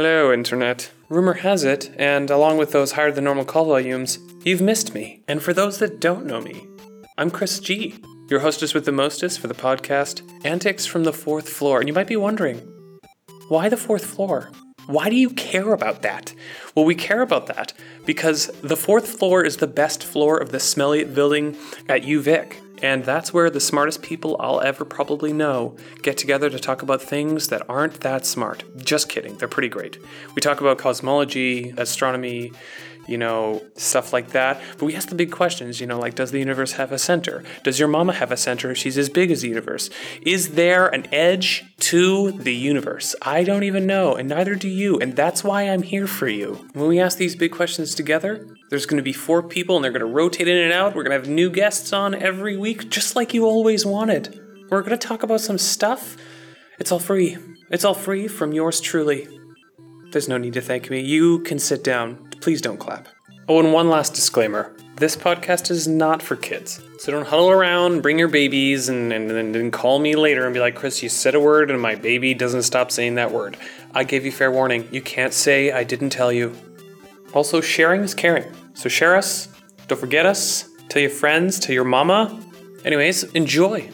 Hello, Internet. Rumor has it, and along with those higher than normal call volumes, you've missed me. And for those that don't know me, I'm Chris G, your hostess with the mostest for the podcast Antics from the Fourth Floor. And you might be wondering, why the fourth floor? Why do you care about that? Well, we care about that because the fourth floor is the best floor of the Smelliot building at UVic. And that's where the smartest people I'll ever probably know get together to talk about things that aren't that smart. Just kidding, they're pretty great. We talk about cosmology, astronomy, you know, stuff like that. But we ask the big questions, you know, like does the universe have a center? Does your mama have a center? She's as big as the universe. Is there an edge to the universe? I don't even know, and neither do you. And that's why I'm here for you. When we ask these big questions together, there's going to be four people and they're going to rotate in and out. We're going to have new guests on every week, just like you always wanted. We're going to talk about some stuff. It's all free. It's all free from yours truly. There's no need to thank me. You can sit down. Please don't clap. Oh, and one last disclaimer this podcast is not for kids. So don't huddle around, bring your babies, and, and, and then call me later and be like, Chris, you said a word and my baby doesn't stop saying that word. I gave you fair warning. You can't say I didn't tell you. Also, sharing is caring. So share us. Don't forget us. Tell your friends, tell your mama. Anyways, enjoy.